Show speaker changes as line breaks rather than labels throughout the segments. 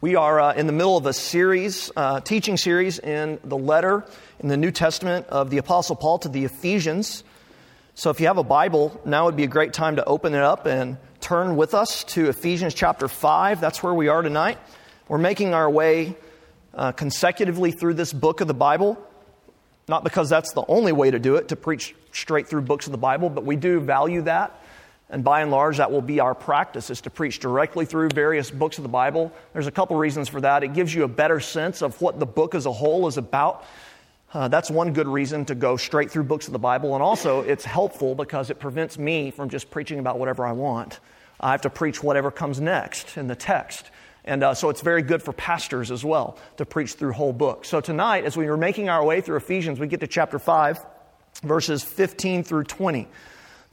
We are uh, in the middle of a series, uh, teaching series in the letter in the New Testament of the Apostle Paul to the Ephesians. So if you have a Bible, now would be a great time to open it up and turn with us to Ephesians chapter 5. That's where we are tonight. We're making our way uh, consecutively through this book of the Bible, not because that's the only way to do it, to preach straight through books of the Bible, but we do value that. And by and large, that will be our practice, is to preach directly through various books of the Bible. There's a couple reasons for that. It gives you a better sense of what the book as a whole is about. Uh, that's one good reason to go straight through books of the Bible. And also, it's helpful because it prevents me from just preaching about whatever I want. I have to preach whatever comes next in the text. And uh, so it's very good for pastors as well to preach through whole books. So tonight, as we were making our way through Ephesians, we get to chapter 5, verses 15 through 20.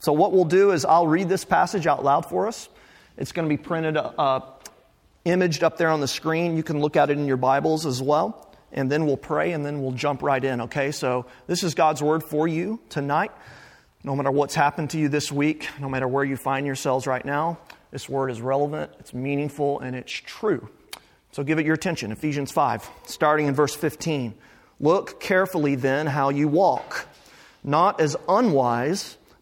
So, what we'll do is I'll read this passage out loud for us. It's going to be printed, uh, imaged up there on the screen. You can look at it in your Bibles as well. And then we'll pray and then we'll jump right in, okay? So, this is God's word for you tonight. No matter what's happened to you this week, no matter where you find yourselves right now, this word is relevant, it's meaningful, and it's true. So, give it your attention. Ephesians 5, starting in verse 15. Look carefully then how you walk, not as unwise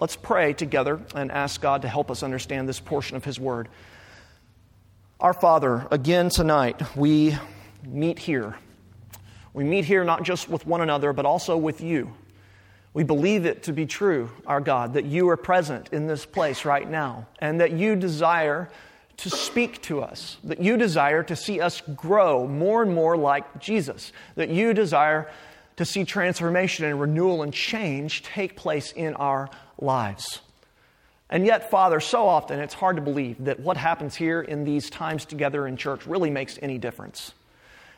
Let's pray together and ask God to help us understand this portion of His Word. Our Father, again tonight, we meet here. We meet here not just with one another, but also with you. We believe it to be true, our God, that you are present in this place right now, and that you desire to speak to us, that you desire to see us grow more and more like Jesus, that you desire to see transformation and renewal and change take place in our lives. And yet, Father, so often it's hard to believe that what happens here in these times together in church really makes any difference.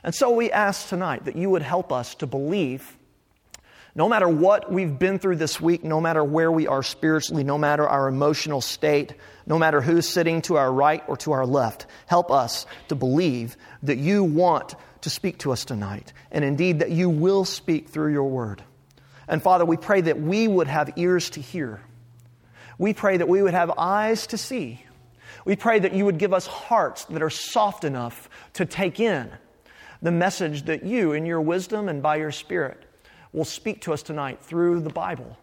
And so we ask tonight that you would help us to believe, no matter what we've been through this week, no matter where we are spiritually, no matter our emotional state, no matter who's sitting to our right or to our left, help us to believe that you want to speak to us tonight, and indeed that you will speak through your word. And Father, we pray that we would have ears to hear. We pray that we would have eyes to see. We pray that you would give us hearts that are soft enough to take in the message that you, in your wisdom and by your Spirit, will speak to us tonight through the Bible.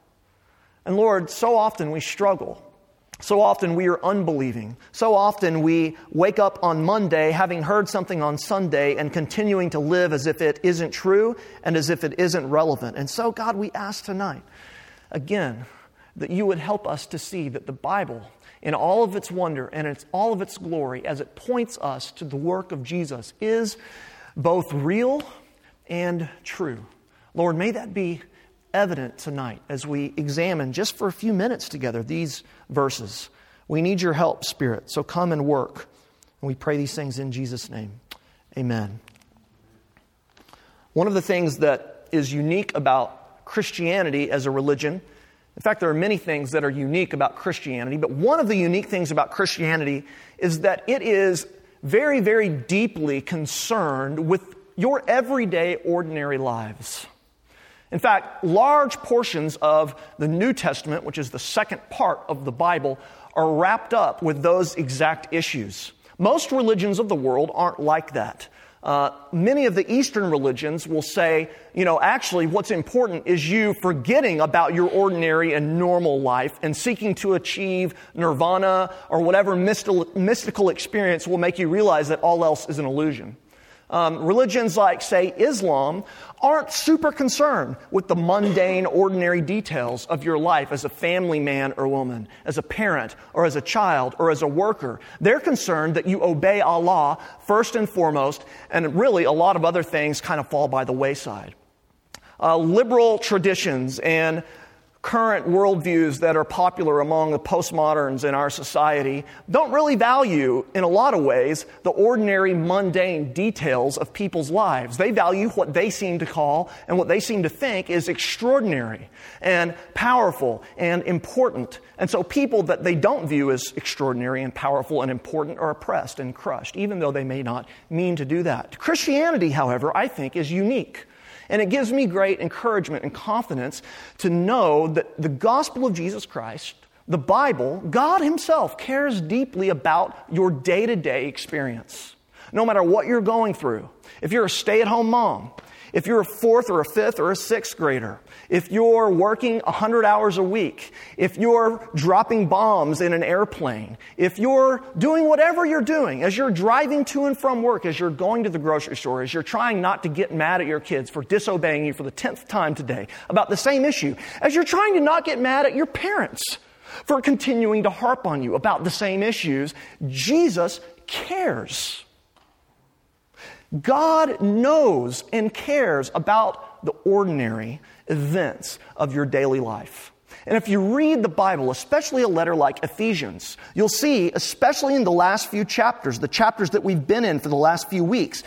And Lord, so often we struggle so often we are unbelieving. So often we wake up on Monday having heard something on Sunday and continuing to live as if it isn't true and as if it isn't relevant. And so, God, we ask tonight, again, that you would help us to see that the Bible, in all of its wonder and its, all of its glory, as it points us to the work of Jesus, is both real and true. Lord, may that be evident tonight as we examine just for a few minutes together these verses. We need your help, Spirit, so come and work. And we pray these things in Jesus' name. Amen. One of the things that is unique about Christianity as a religion, in fact, there are many things that are unique about Christianity, but one of the unique things about Christianity is that it is very, very deeply concerned with your everyday, ordinary lives. In fact, large portions of the New Testament, which is the second part of the Bible, are wrapped up with those exact issues. Most religions of the world aren't like that. Uh, many of the Eastern religions will say, you know, actually, what's important is you forgetting about your ordinary and normal life and seeking to achieve nirvana or whatever mystical, mystical experience will make you realize that all else is an illusion. Um, religions like, say, Islam aren't super concerned with the mundane, ordinary details of your life as a family man or woman, as a parent, or as a child, or as a worker. They're concerned that you obey Allah first and foremost, and really a lot of other things kind of fall by the wayside. Uh, liberal traditions and current worldviews that are popular among the postmoderns in our society don't really value, in a lot of ways, the ordinary, mundane details of people's lives. They value what they seem to call and what they seem to think is extraordinary and powerful and important. And so people that they don't view as extraordinary and powerful and important are oppressed and crushed, even though they may not mean to do that. Christianity, however, I think is unique. And it gives me great encouragement and confidence to know that the gospel of Jesus Christ, the Bible, God Himself cares deeply about your day to day experience. No matter what you're going through, if you're a stay at home mom, if you're a fourth or a fifth or a sixth grader, if you're working 100 hours a week, if you're dropping bombs in an airplane, if you're doing whatever you're doing, as you're driving to and from work, as you're going to the grocery store, as you're trying not to get mad at your kids for disobeying you for the 10th time today about the same issue, as you're trying to not get mad at your parents for continuing to harp on you about the same issues, Jesus cares. God knows and cares about the ordinary events of your daily life. And if you read the Bible, especially a letter like Ephesians, you'll see, especially in the last few chapters, the chapters that we've been in for the last few weeks,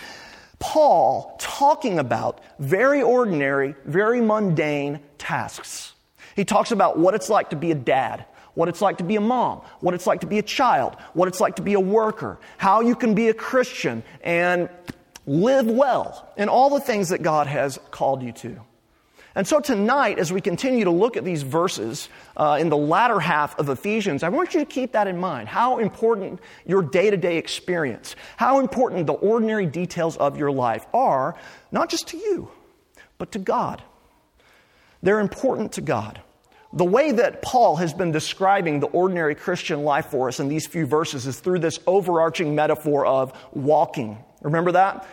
Paul talking about very ordinary, very mundane tasks. He talks about what it's like to be a dad, what it's like to be a mom, what it's like to be a child, what it's like to be a worker, how you can be a Christian and live well in all the things that God has called you to. And so tonight, as we continue to look at these verses uh, in the latter half of Ephesians, I want you to keep that in mind. How important your day to day experience, how important the ordinary details of your life are, not just to you, but to God. They're important to God. The way that Paul has been describing the ordinary Christian life for us in these few verses is through this overarching metaphor of walking. Remember that?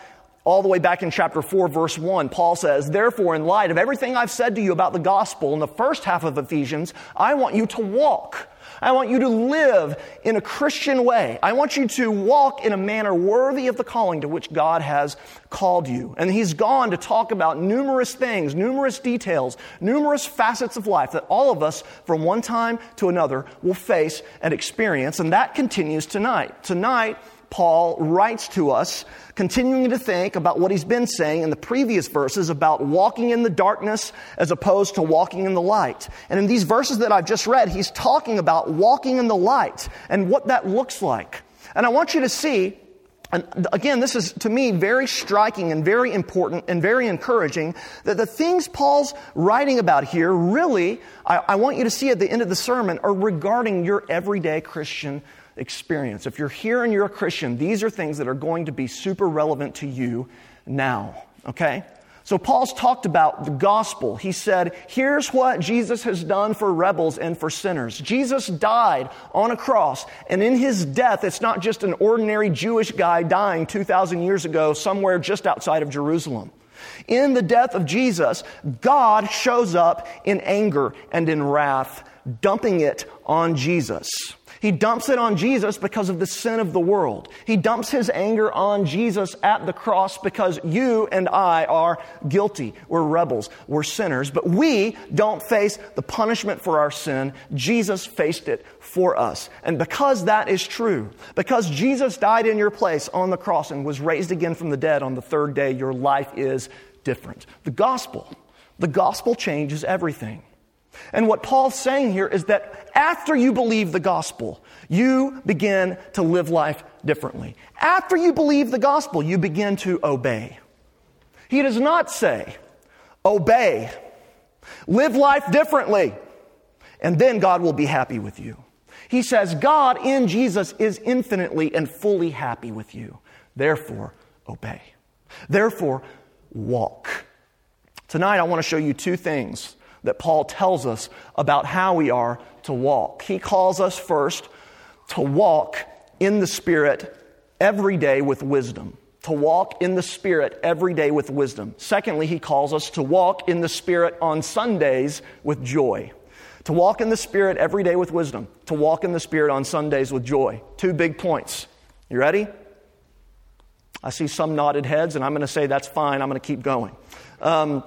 all the way back in chapter 4, verse 1, Paul says, Therefore, in light of everything I've said to you about the gospel in the first half of Ephesians, I want you to walk. I want you to live in a Christian way. I want you to walk in a manner worthy of the calling to which God has called you. And he's gone to talk about numerous things, numerous details, numerous facets of life that all of us from one time to another will face and experience. And that continues tonight. Tonight, Paul writes to us, continuing to think about what he's been saying in the previous verses about walking in the darkness as opposed to walking in the light. And in these verses that I've just read, he's talking about walking in the light and what that looks like. And I want you to see and again, this is to me very striking and very important and very encouraging that the things Paul's writing about here really, I, I, want you to see at the end of the sermon, are regarding your everyday Christian experience. If you're here and you're a Christian, these are things that are going to be super relevant to you now, okay? So Paul's talked about the gospel. He said, here's what Jesus has done for rebels and for sinners. Jesus died on a cross, and in his death, it's not just an ordinary Jewish guy dying 2,000 years ago somewhere just outside of Jerusalem. In the death of Jesus, God shows up in anger and in wrath, dumping it on Jesus. He dumps it on Jesus because of the sin of the world. He dumps his anger on Jesus at the cross because you and I are guilty. We're rebels. We're sinners. But we don't face the punishment for our sin. Jesus faced it for us. And because that is true, because Jesus died in your place on the cross and was raised again from the dead on the third day, your life is different. The gospel, the gospel changes everything. And what Paul's saying here is that after you believe the gospel, you begin to live life differently. After you believe the gospel, you begin to obey. He does not say, obey, live life differently, and then God will be happy with you. He says, God in Jesus is infinitely and fully happy with you. Therefore, obey. Therefore, walk. Tonight, I want to show you two things that Paul tells us about how we are to walk. He calls us first to walk in the Spirit every day with wisdom. To walk in the Spirit every day with wisdom. Secondly, he calls us to walk in the Spirit on Sundays with joy. To walk in the Spirit every day with wisdom. To walk in the Spirit on Sundays with joy. Two big points. You ready? I see some nodded heads, and I'm going to say that's fine. I'm going to keep going. Um,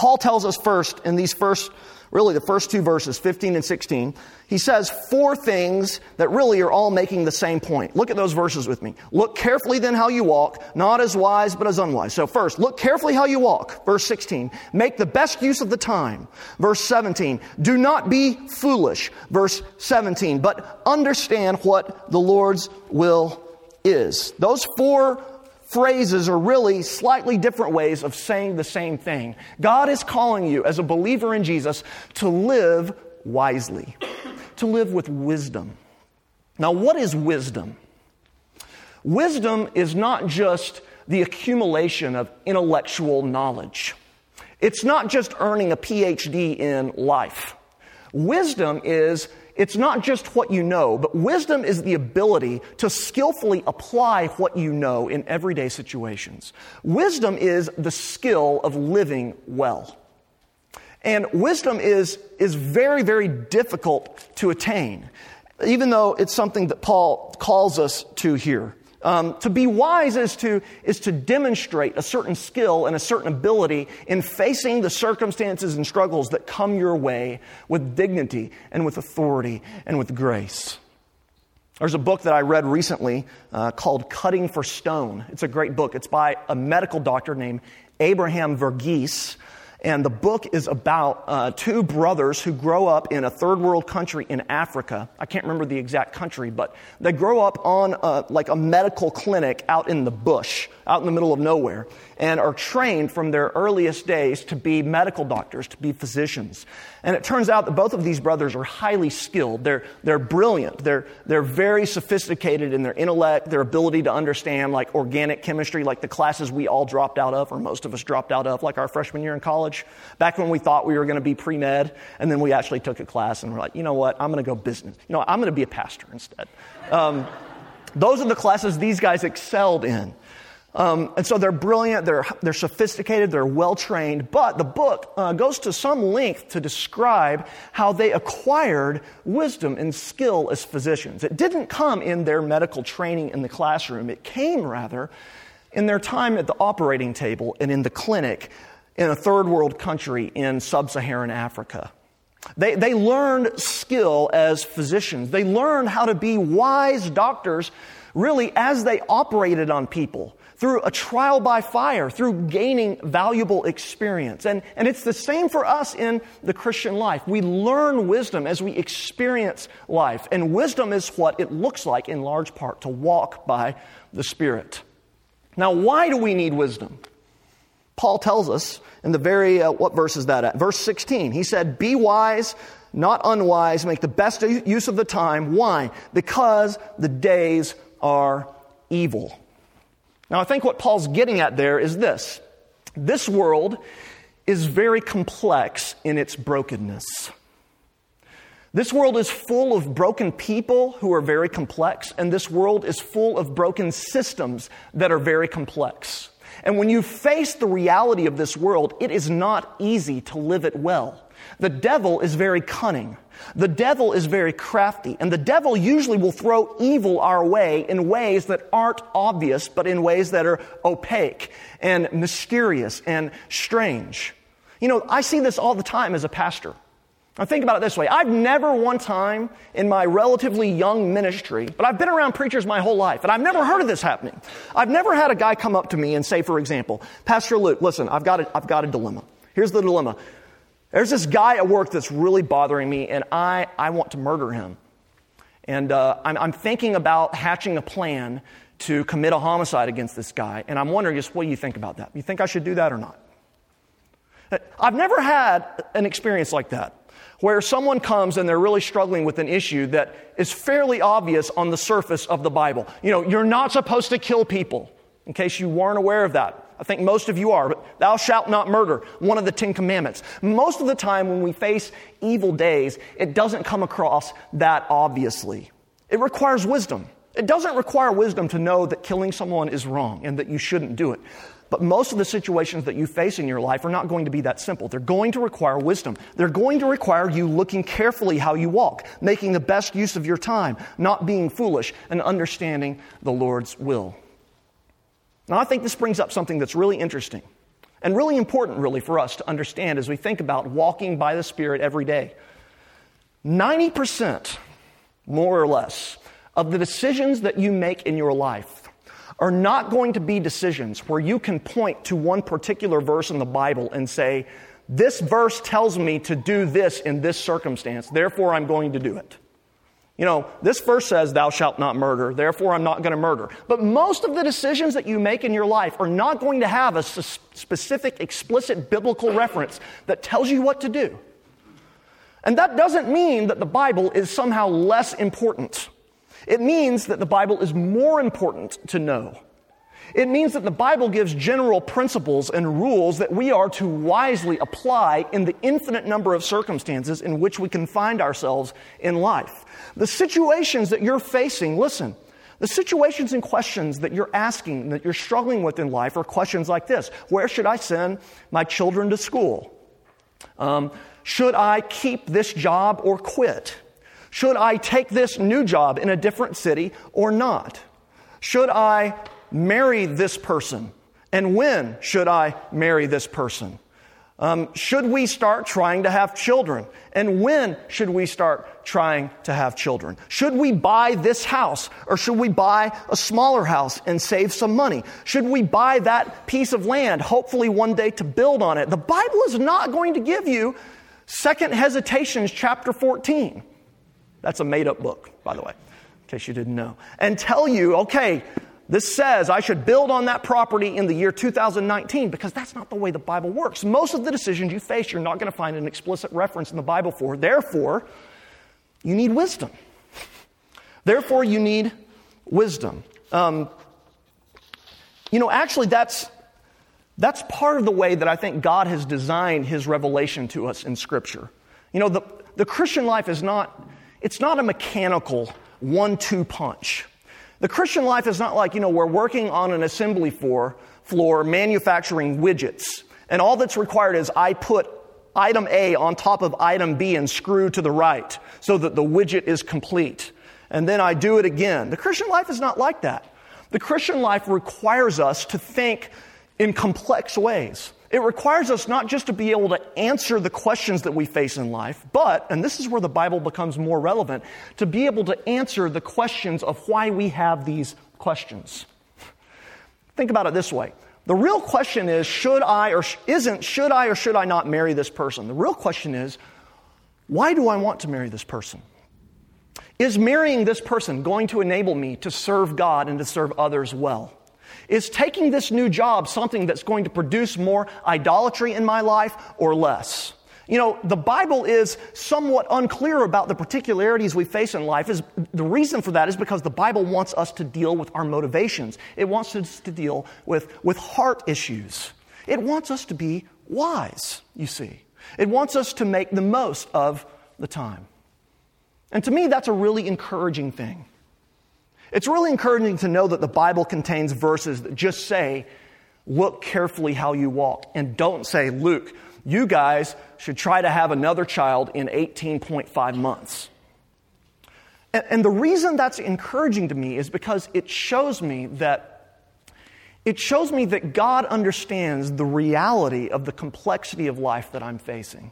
Paul tells us first in these first, really the first two verses, 15 and 16, he says four things that really are all making the same point. Look at those verses with me. Look carefully then how you walk, not as wise, but as unwise. So first, look carefully how you walk. Verse 16. Make the best use of the time. Verse 17. Do not be foolish. Verse 17. But understand what the Lord's will is. Those four phrases are really slightly different ways of saying the same thing. God is calling you as a believer in Jesus to live wisely, to live with wisdom. Now, what is wisdom? Wisdom is not just the accumulation of intellectual knowledge. It's not just earning a PhD in life. Wisdom is it's not just what you know, but wisdom is the ability to skillfully apply what you know in everyday situations. Wisdom is the skill of living well. And wisdom is, is very, very difficult to attain, even though it's something that Paul calls us to here. Um, to be wise is to, is to demonstrate a certain skill and a certain ability in facing the circumstances and struggles that come your way with dignity and with authority and with grace. There's a book that I read recently uh, called Cutting for Stone. It's a great book. It's by a medical doctor named Abraham Verghese. And the book is about uh, two brothers who grow up in a third world country in Africa. I can't remember the exact country, but they grow up on a, uh, like a medical clinic out in the bush, out in the middle of nowhere and are trained from their earliest days to be medical doctors, to be physicians. And it turns out that both of these brothers are highly skilled. They're, they're brilliant. They're, they're very sophisticated in their intellect, their ability to understand like organic chemistry, like the classes we all dropped out of, or most of us dropped out of, like our freshman year in college. Back when we thought we were going to be pre med, and then we actually took a class and we're like, you know what, I'm going to go business. You know, I'm going to be a pastor instead. Um, those are the classes these guys excelled in. Um, and so they're brilliant, they're, they're sophisticated, they're well trained, but the book uh, goes to some length to describe how they acquired wisdom and skill as physicians. It didn't come in their medical training in the classroom, it came rather in their time at the operating table and in the clinic in a third world country in sub Saharan Africa. They, they learned skill as physicians, they learned how to be wise doctors really as they operated on people through a trial by fire, through gaining valuable experience. And, and it's the same for us in the Christian life. We learn wisdom as we experience life. And wisdom is what it looks like in large part to walk by the Spirit. Now, why do we need wisdom? Paul tells us in the very, uh, what verse is that at? Verse 16. He said, Be wise, not unwise, make the best use of the time. Why? Because the days are evil. Now, I think what Paul's getting at there is this this world is very complex in its brokenness. This world is full of broken people who are very complex, and this world is full of broken systems that are very complex. And when you face the reality of this world, it is not easy to live it well. The devil is very cunning. The devil is very crafty, and the devil usually will throw evil our way in ways that aren't obvious, but in ways that are opaque and mysterious and strange. You know, I see this all the time as a pastor. Now, think about it this way I've never one time in my relatively young ministry, but I've been around preachers my whole life, and I've never heard of this happening. I've never had a guy come up to me and say, for example, Pastor Luke, listen, I've got a, I've got a dilemma. Here's the dilemma. There's this guy at work that's really bothering me, and I, I want to murder him. And uh, I'm, I'm thinking about hatching a plan to commit a homicide against this guy, and I'm wondering just what do you think about that? You think I should do that or not? I've never had an experience like that where someone comes and they're really struggling with an issue that is fairly obvious on the surface of the Bible. You know, you're not supposed to kill people, in case you weren't aware of that. I think most of you are, but thou shalt not murder, one of the Ten Commandments. Most of the time when we face evil days, it doesn't come across that obviously. It requires wisdom. It doesn't require wisdom to know that killing someone is wrong and that you shouldn't do it. But most of the situations that you face in your life are not going to be that simple. They're going to require wisdom. They're going to require you looking carefully how you walk, making the best use of your time, not being foolish, and understanding the Lord's will. Now, I think this brings up something that's really interesting. and really important, really, for us to understand as we think about walking by the Spirit every day. 90%, more or less, of the decisions that you make in your life are not going to be decisions where you can point to one particular verse in the Bible and say, This verse tells me to do this in this circumstance, therefore I'm going to do it. You know, this verse says, Thou shalt not murder, therefore I'm not going to murder. But most of the decisions that you make in your life are not going to have a specific, explicit biblical reference that tells you what to do. And that doesn't mean that the Bible is somehow less important. It means that the Bible is more important to know. It means that the Bible gives general principles and rules that we are to wisely apply in the infinite number of circumstances in which we can find ourselves in life. The situations that you're facing, listen, the situations and questions that you're asking, that you're struggling with in life, are questions like this Where should I send my children to school? Um, should I keep this job or quit? Should I take this new job in a different city or not? Should I marry this person? And when should I marry this person? Um, should we start trying to have children? And when should we start trying to have children? Should we buy this house or should we buy a smaller house and save some money? Should we buy that piece of land, hopefully one day to build on it? The Bible is not going to give you Second Hesitations chapter 14. That's a made up book, by the way, in case you didn't know. And tell you, okay, this says I should build on that property in the year 2019 because that's not the way the Bible works. Most of the decisions you face, you're not going to find an explicit reference in the Bible for. Therefore, you need wisdom. Therefore, you need wisdom. Um, you know, actually, that's, that's part of the way that I think God has designed his revelation to us in Scripture. You know, the, the Christian life is not it's not a mechanical one two punch. The Christian life is not like, you know, we're working on an assembly floor, floor manufacturing widgets, and all that's required is I put item A on top of item B and screw to the right so that the widget is complete. And then I do it again. The Christian life is not like that. The Christian life requires us to think in complex ways. It requires us not just to be able to answer the questions that we face in life, but, and this is where the Bible becomes more relevant, to be able to answer the questions of why we have these questions. Think about it this way. The real question is, should I or isn't, should I or should I not marry this person? The real question is, why do I want to marry this person? Is marrying this person going to enable me to serve God and to serve others well? Is taking this new job something that's going to produce more idolatry in my life or less? You know, the Bible is somewhat unclear about the particularities we face in life. Is, the reason for that is because the Bible wants us to deal with our motivations. It wants us to deal with, with heart issues. It wants us to be wise, you see. It wants us to make the most of the time. And to me, that's a really encouraging thing. It's really encouraging to know that the Bible contains verses that just say, look carefully how you walk, and don't say, Luke, you guys should try to have another child in 18.5 months. And, and the reason that's encouraging to me is because it shows me that it shows me that God understands the reality of the complexity of life that I'm facing.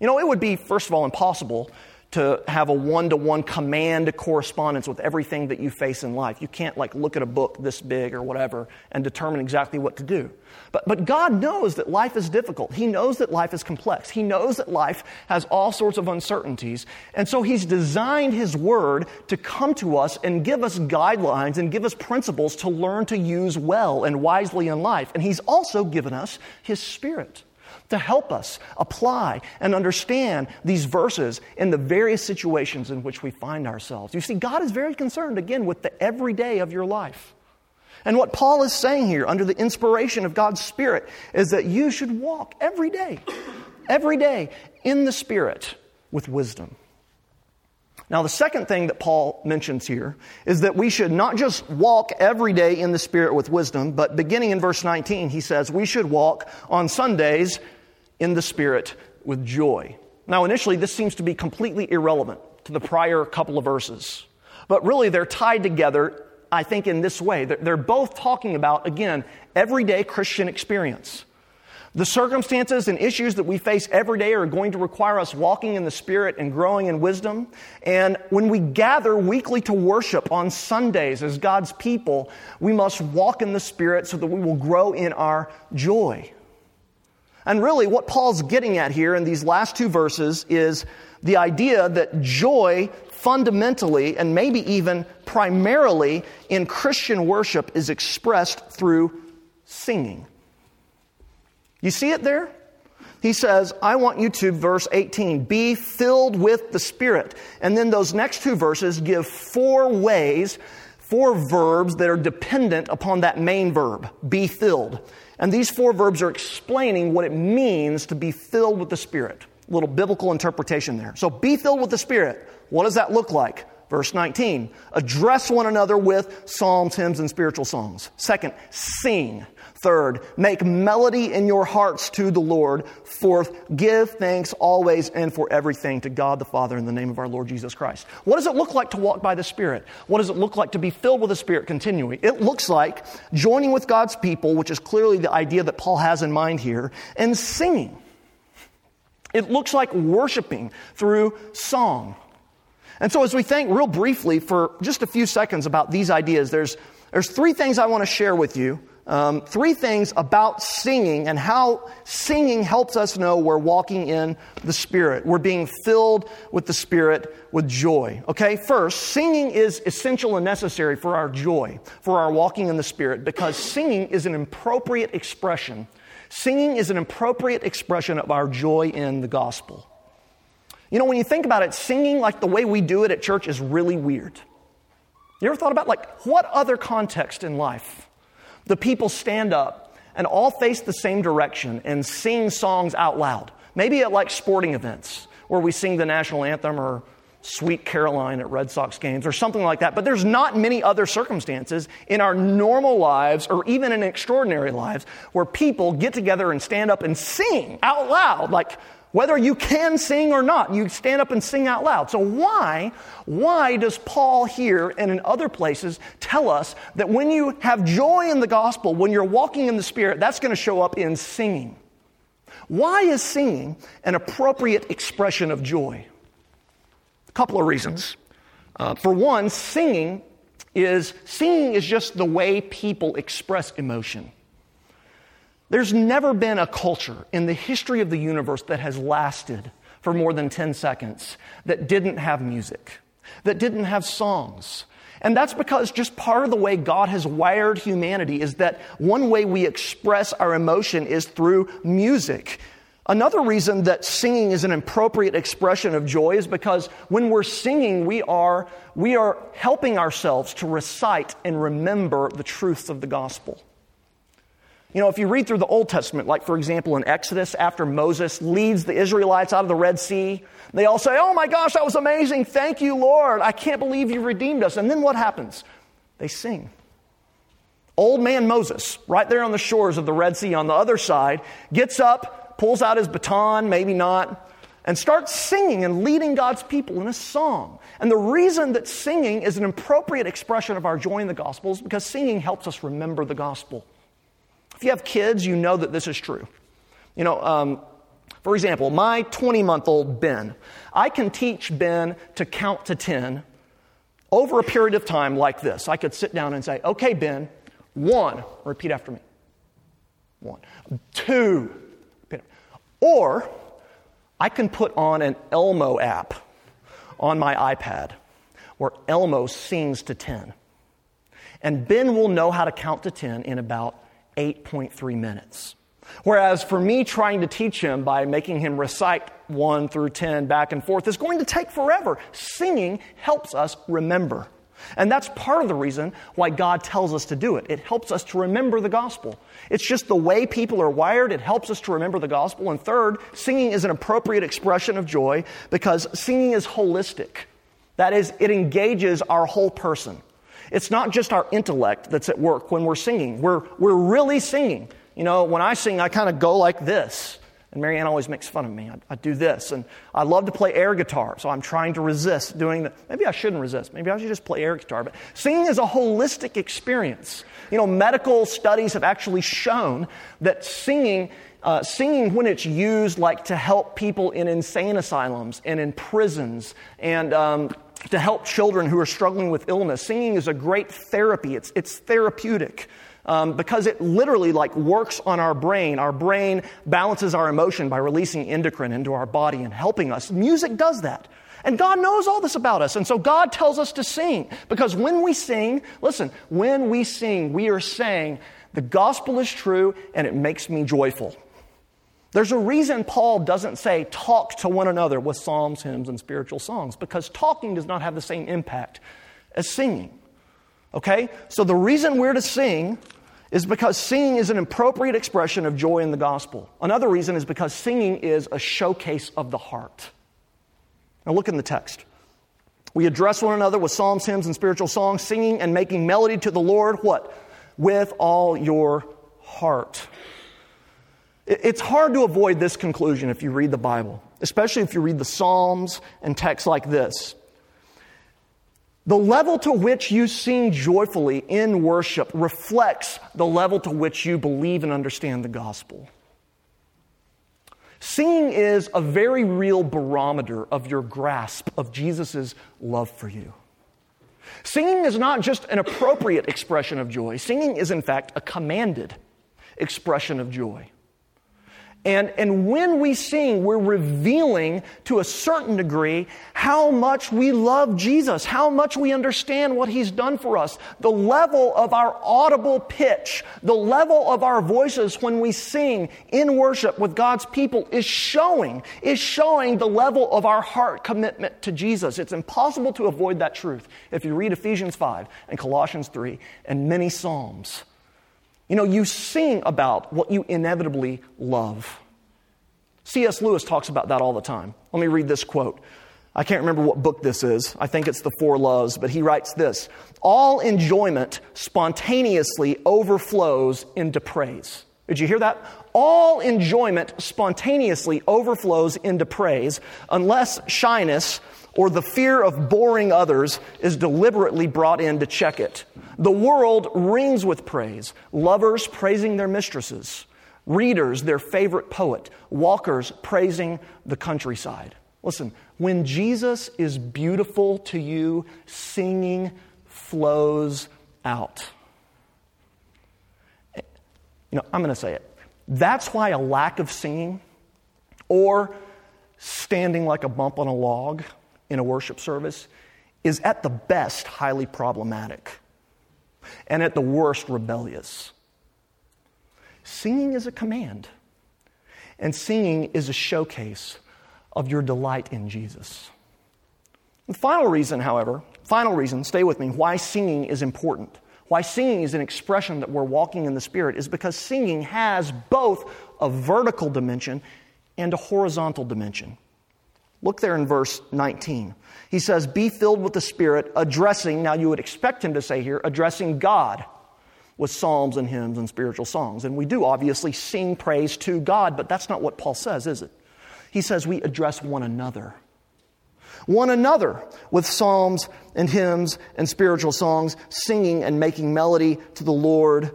You know, it would be, first of all, impossible to have a one to one command correspondence with everything that you face in life. You can't like look at a book this big or whatever and determine exactly what to do. But, but God knows that life is difficult. He knows that life is complex. He knows that life has all sorts of uncertainties. And so He's designed His Word to come to us and give us guidelines and give us principles to learn to use well and wisely in life. And He's also given us His Spirit to help us apply and understand these verses in the various situations in which we find ourselves. You see, God is very concerned, again, with the everyday of your life. And what Paul is saying here, under the inspiration of God's Spirit, is that you should walk every day, every day in the Spirit with wisdom. Now, the second thing that Paul mentions here is that we should not just walk every day in the Spirit with wisdom, but beginning in verse 19, he says we should walk on Sundays in the Spirit with joy. Now, initially, this seems to be completely irrelevant to the prior couple of verses, but really they're tied together, I think, in this way. They're both talking about, again, everyday Christian experience. The circumstances and issues that we face every day are going to require us walking in the Spirit and growing in wisdom. And when we gather weekly to worship on Sundays as God's people, we must walk in the Spirit so that we will grow in our joy. And really, what Paul's getting at here in these last two verses is the idea that joy fundamentally and maybe even primarily in Christian worship is expressed through singing. You see it there? He says, I want you to, verse 18, be filled with the Spirit. And then those next two verses give four ways, four verbs that are dependent upon that main verb, be filled. And these four verbs are explaining what it means to be filled with the Spirit. A little biblical interpretation there. So be filled with the Spirit. What does that look like? Verse 19, address one another with psalms, hymns, and spiritual songs. Second, sing. Third, make melody in your hearts to the Lord. Fourth, give thanks always and for everything to God the Father in the name of our Lord Jesus Christ. What does it look like to walk by the Spirit? What does it look like to be filled with the Spirit continually? It looks like joining with God's people, which is clearly the idea that Paul has in mind here, and singing. It looks like worshiping through song. And so, as we think real briefly for just a few seconds about these ideas, there's, there's three things I want to share with you um, three things about singing and how singing helps us know we're walking in the Spirit. We're being filled with the Spirit with joy. Okay, first, singing is essential and necessary for our joy, for our walking in the Spirit, because singing is an appropriate expression. Singing is an appropriate expression of our joy in the gospel. You know, when you think about it, singing like the way we do it at church is really weird. You ever thought about like what other context in life the people stand up and all face the same direction and sing songs out loud. Maybe at like sporting events where we sing the national anthem or Sweet Caroline at Red Sox games or something like that. But there's not many other circumstances in our normal lives or even in extraordinary lives where people get together and stand up and sing out loud like whether you can sing or not, you stand up and sing out loud. So why, why does Paul here and in other places tell us that when you have joy in the gospel, when you're walking in the Spirit, that's going to show up in singing? Why is singing an appropriate expression of joy? A couple of reasons. Uh, for one, singing is singing is just the way people express emotion. There's never been a culture in the history of the universe that has lasted for more than 10 seconds that didn't have music, that didn't have songs. And that's because just part of the way God has wired humanity is that one way we express our emotion is through music. Another reason that singing is an appropriate expression of joy is because when we're singing, we are, we are helping ourselves to recite and remember the truths of the gospel. You know, if you read through the Old Testament, like for example in Exodus, after Moses leads the Israelites out of the Red Sea, they all say, Oh my gosh, that was amazing. Thank you, Lord. I can't believe you redeemed us. And then what happens? They sing. Old man Moses, right there on the shores of the Red Sea on the other side, gets up, pulls out his baton, maybe not, and starts singing and leading God's people in a song. And the reason that singing is an appropriate expression of our joy in the gospel is because singing helps us remember the gospel. If you have kids, you know that this is true. You know, um, for example, my 20 month old Ben, I can teach Ben to count to 10 over a period of time like this. I could sit down and say, okay, Ben, one, repeat after me. One, two, or I can put on an Elmo app on my iPad where Elmo sings to 10. And Ben will know how to count to 10 in about 8.3 minutes. Whereas for me, trying to teach him by making him recite 1 through 10 back and forth is going to take forever. Singing helps us remember. And that's part of the reason why God tells us to do it. It helps us to remember the gospel. It's just the way people are wired. It helps us to remember the gospel. And third, singing is an appropriate expression of joy because singing is holistic. That is, it engages our whole person. It's not just our intellect that's at work when we're singing. We're, we're really singing. You know, when I sing, I kind of go like this. And Marianne always makes fun of me. I, I, do this. And I love to play air guitar, so I'm trying to resist doing that. Maybe I shouldn't resist. Maybe I should just play air guitar. But singing is a holistic experience. You know, medical studies have actually shown that singing, uh, singing when it's used like to help people in insane asylums and in prisons and um, to help children who are struggling with illness, singing is a great therapy. It's, it's therapeutic um, because it literally like works on our brain. Our brain balances our emotion by releasing endocrine into our body and helping us. Music does that. And God knows all this about us. And so God tells us to sing because when we sing, listen, when we sing, we are saying, the gospel is true and it makes me joyful. There's a reason Paul doesn't say talk to one another with psalms, hymns, and spiritual songs because talking does not have the same impact as singing. Okay? So the reason we're to sing is because singing is an appropriate expression of joy in the gospel. Another reason is because singing is a showcase of the heart. Now look in the text. We address one another with psalms, hymns, and spiritual songs, singing and making melody to the Lord, what? With all your heart. It's hard to avoid this conclusion if you read the Bible, especially if you read the Psalms and texts like this. The level to which you sing joyfully in worship reflects the level to which you believe and understand the gospel. Singing is a very real barometer of your grasp of Jesus' love for you. Singing is not just an appropriate expression of joy, singing is, in fact, a commanded expression of joy. And, and when we sing, we're revealing to a certain degree how much we love Jesus, how much we understand what He's done for us. The level of our audible pitch, the level of our voices when we sing in worship with God's people is showing, is showing the level of our heart commitment to Jesus. It's impossible to avoid that truth if you read Ephesians 5 and Colossians 3 and many Psalms. You know, you sing about what you inevitably love. C.S. Lewis talks about that all the time. Let me read this quote. I can't remember what book this is. I think it's The Four Loves, but he writes this All enjoyment spontaneously overflows into praise. Did you hear that? All enjoyment spontaneously overflows into praise unless shyness or the fear of boring others is deliberately brought in to check it. The world rings with praise. Lovers praising their mistresses, readers their favorite poet, walkers praising the countryside. Listen, when Jesus is beautiful to you, singing flows out. You know, I'm going to say it. That's why a lack of singing or standing like a bump on a log in a worship service is at the best highly problematic and at the worst rebellious. Singing is a command, and singing is a showcase of your delight in Jesus. The final reason, however, final reason, stay with me, why singing is important, why singing is an expression that we're walking in the Spirit, is because singing has both a vertical dimension and a horizontal dimension. Look there in verse 19. He says, Be filled with the Spirit, addressing, now you would expect him to say here, addressing God with psalms and hymns and spiritual songs. And we do obviously sing praise to God, but that's not what Paul says, is it? He says we address one another. One another with psalms and hymns and spiritual songs, singing and making melody to the Lord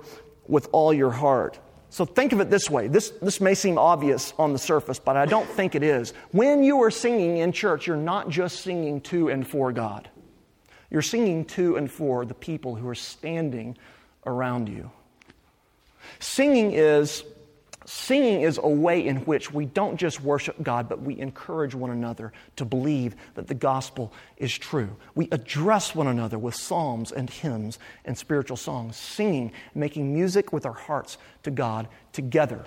with all your heart. So think of it this way. This, this may seem obvious on the surface, but I don't think it is. When you are singing in church, you're not just singing to and for God, you're singing to and for the people who are standing around you. Singing is Singing is a way in which we don't just worship God, but we encourage one another to believe that the gospel is true. We address one another with psalms and hymns and spiritual songs, singing, making music with our hearts to God together.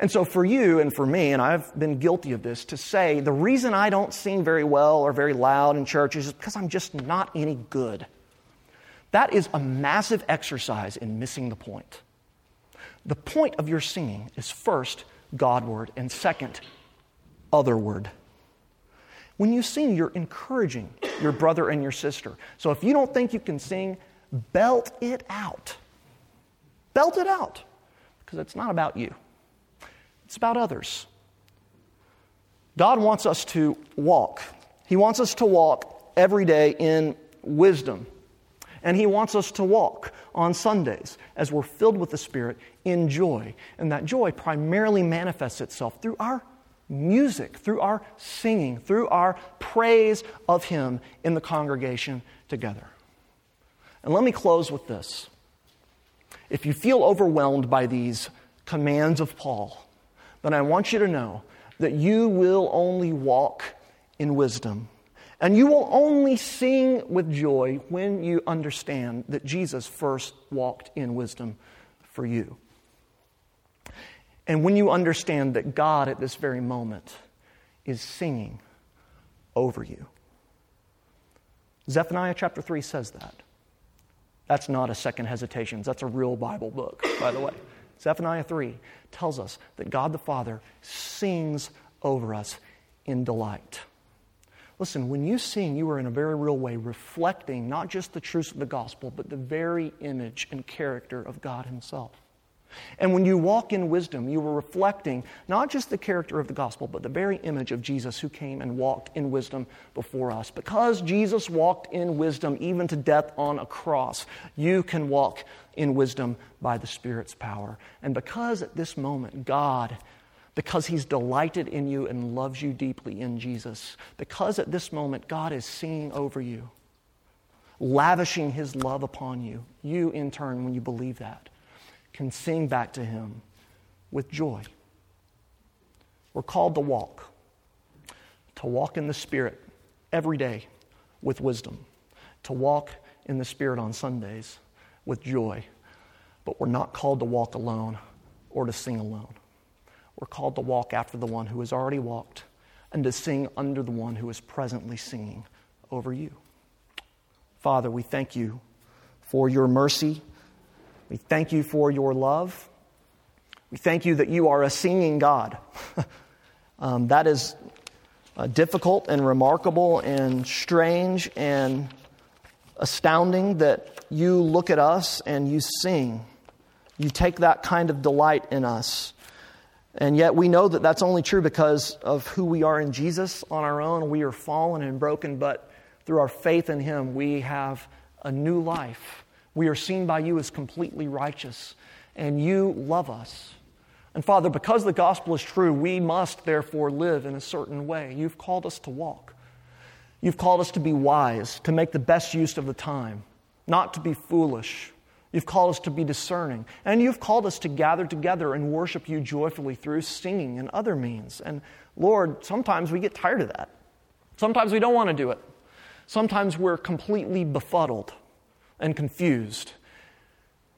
And so, for you and for me, and I've been guilty of this, to say the reason I don't sing very well or very loud in church is because I'm just not any good. That is a massive exercise in missing the point. The point of your singing is first Godward and second otherward. When you sing, you're encouraging your brother and your sister. So if you don't think you can sing, belt it out. Belt it out because it's not about you, it's about others. God wants us to walk. He wants us to walk every day in wisdom. And He wants us to walk on Sundays as we're filled with the Spirit in joy. And that joy primarily manifests itself through our music, through our singing, through our praise of Him in the congregation together. And let me close with this. If you feel overwhelmed by these commands of Paul, then I want you to know that you will only walk in wisdom. And you will only sing with joy when you understand that Jesus first walked in wisdom for you. And when you understand that God at this very moment is singing over you. Zephaniah chapter 3 says that. That's not a second hesitation. That's a real Bible book, by the way. Zephaniah 3 tells us that God the Father sings over us in delight. Listen, when you sing, you are in a very real way reflecting not just the truths of the gospel, but the very image and character of God Himself. And when you walk in wisdom, you are reflecting not just the character of the gospel, but the very image of Jesus who came and walked in wisdom before us. Because Jesus walked in wisdom even to death on a cross, you can walk in wisdom by the Spirit's power. And because at this moment, God because He's delighted in you and loves you deeply in Jesus. Because at this moment, God is singing over you, lavishing His love upon you. You, in turn, when you believe that, can sing back to Him with joy. We're called to walk, to walk in the Spirit every day with wisdom, to walk in the Spirit on Sundays with joy. But we're not called to walk alone or to sing alone. We're called to walk after the one who has already walked and to sing under the one who is presently singing over you. Father, we thank you for your mercy. We thank you for your love. We thank you that you are a singing God. um, that is uh, difficult and remarkable and strange and astounding that you look at us and you sing. You take that kind of delight in us. And yet we know that that's only true because of who we are in Jesus on our own. We are fallen and broken, but through our faith in Him, we have a new life. We are seen by you as completely righteous, and you love us. And Father, because the gospel is true, we must therefore live in a certain way. You've called us to walk. You've called us to be wise, to make the best use of the time, not to be foolish, You've called us to be discerning. And you've called us to gather together and worship you joyfully through singing and other means. And Lord, sometimes we get tired of that. Sometimes we don't want to do it. Sometimes we're completely befuddled and confused.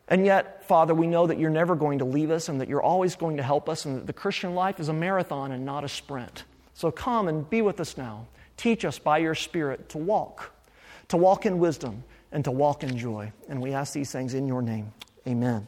And yet, Father, we know that you're never going to leave us and that you're always going to help us and that the Christian life is a marathon and not a sprint. So come and be with us now. Teach us by your Spirit to walk, to walk in wisdom and to walk in joy. And we ask these things in your name. Amen.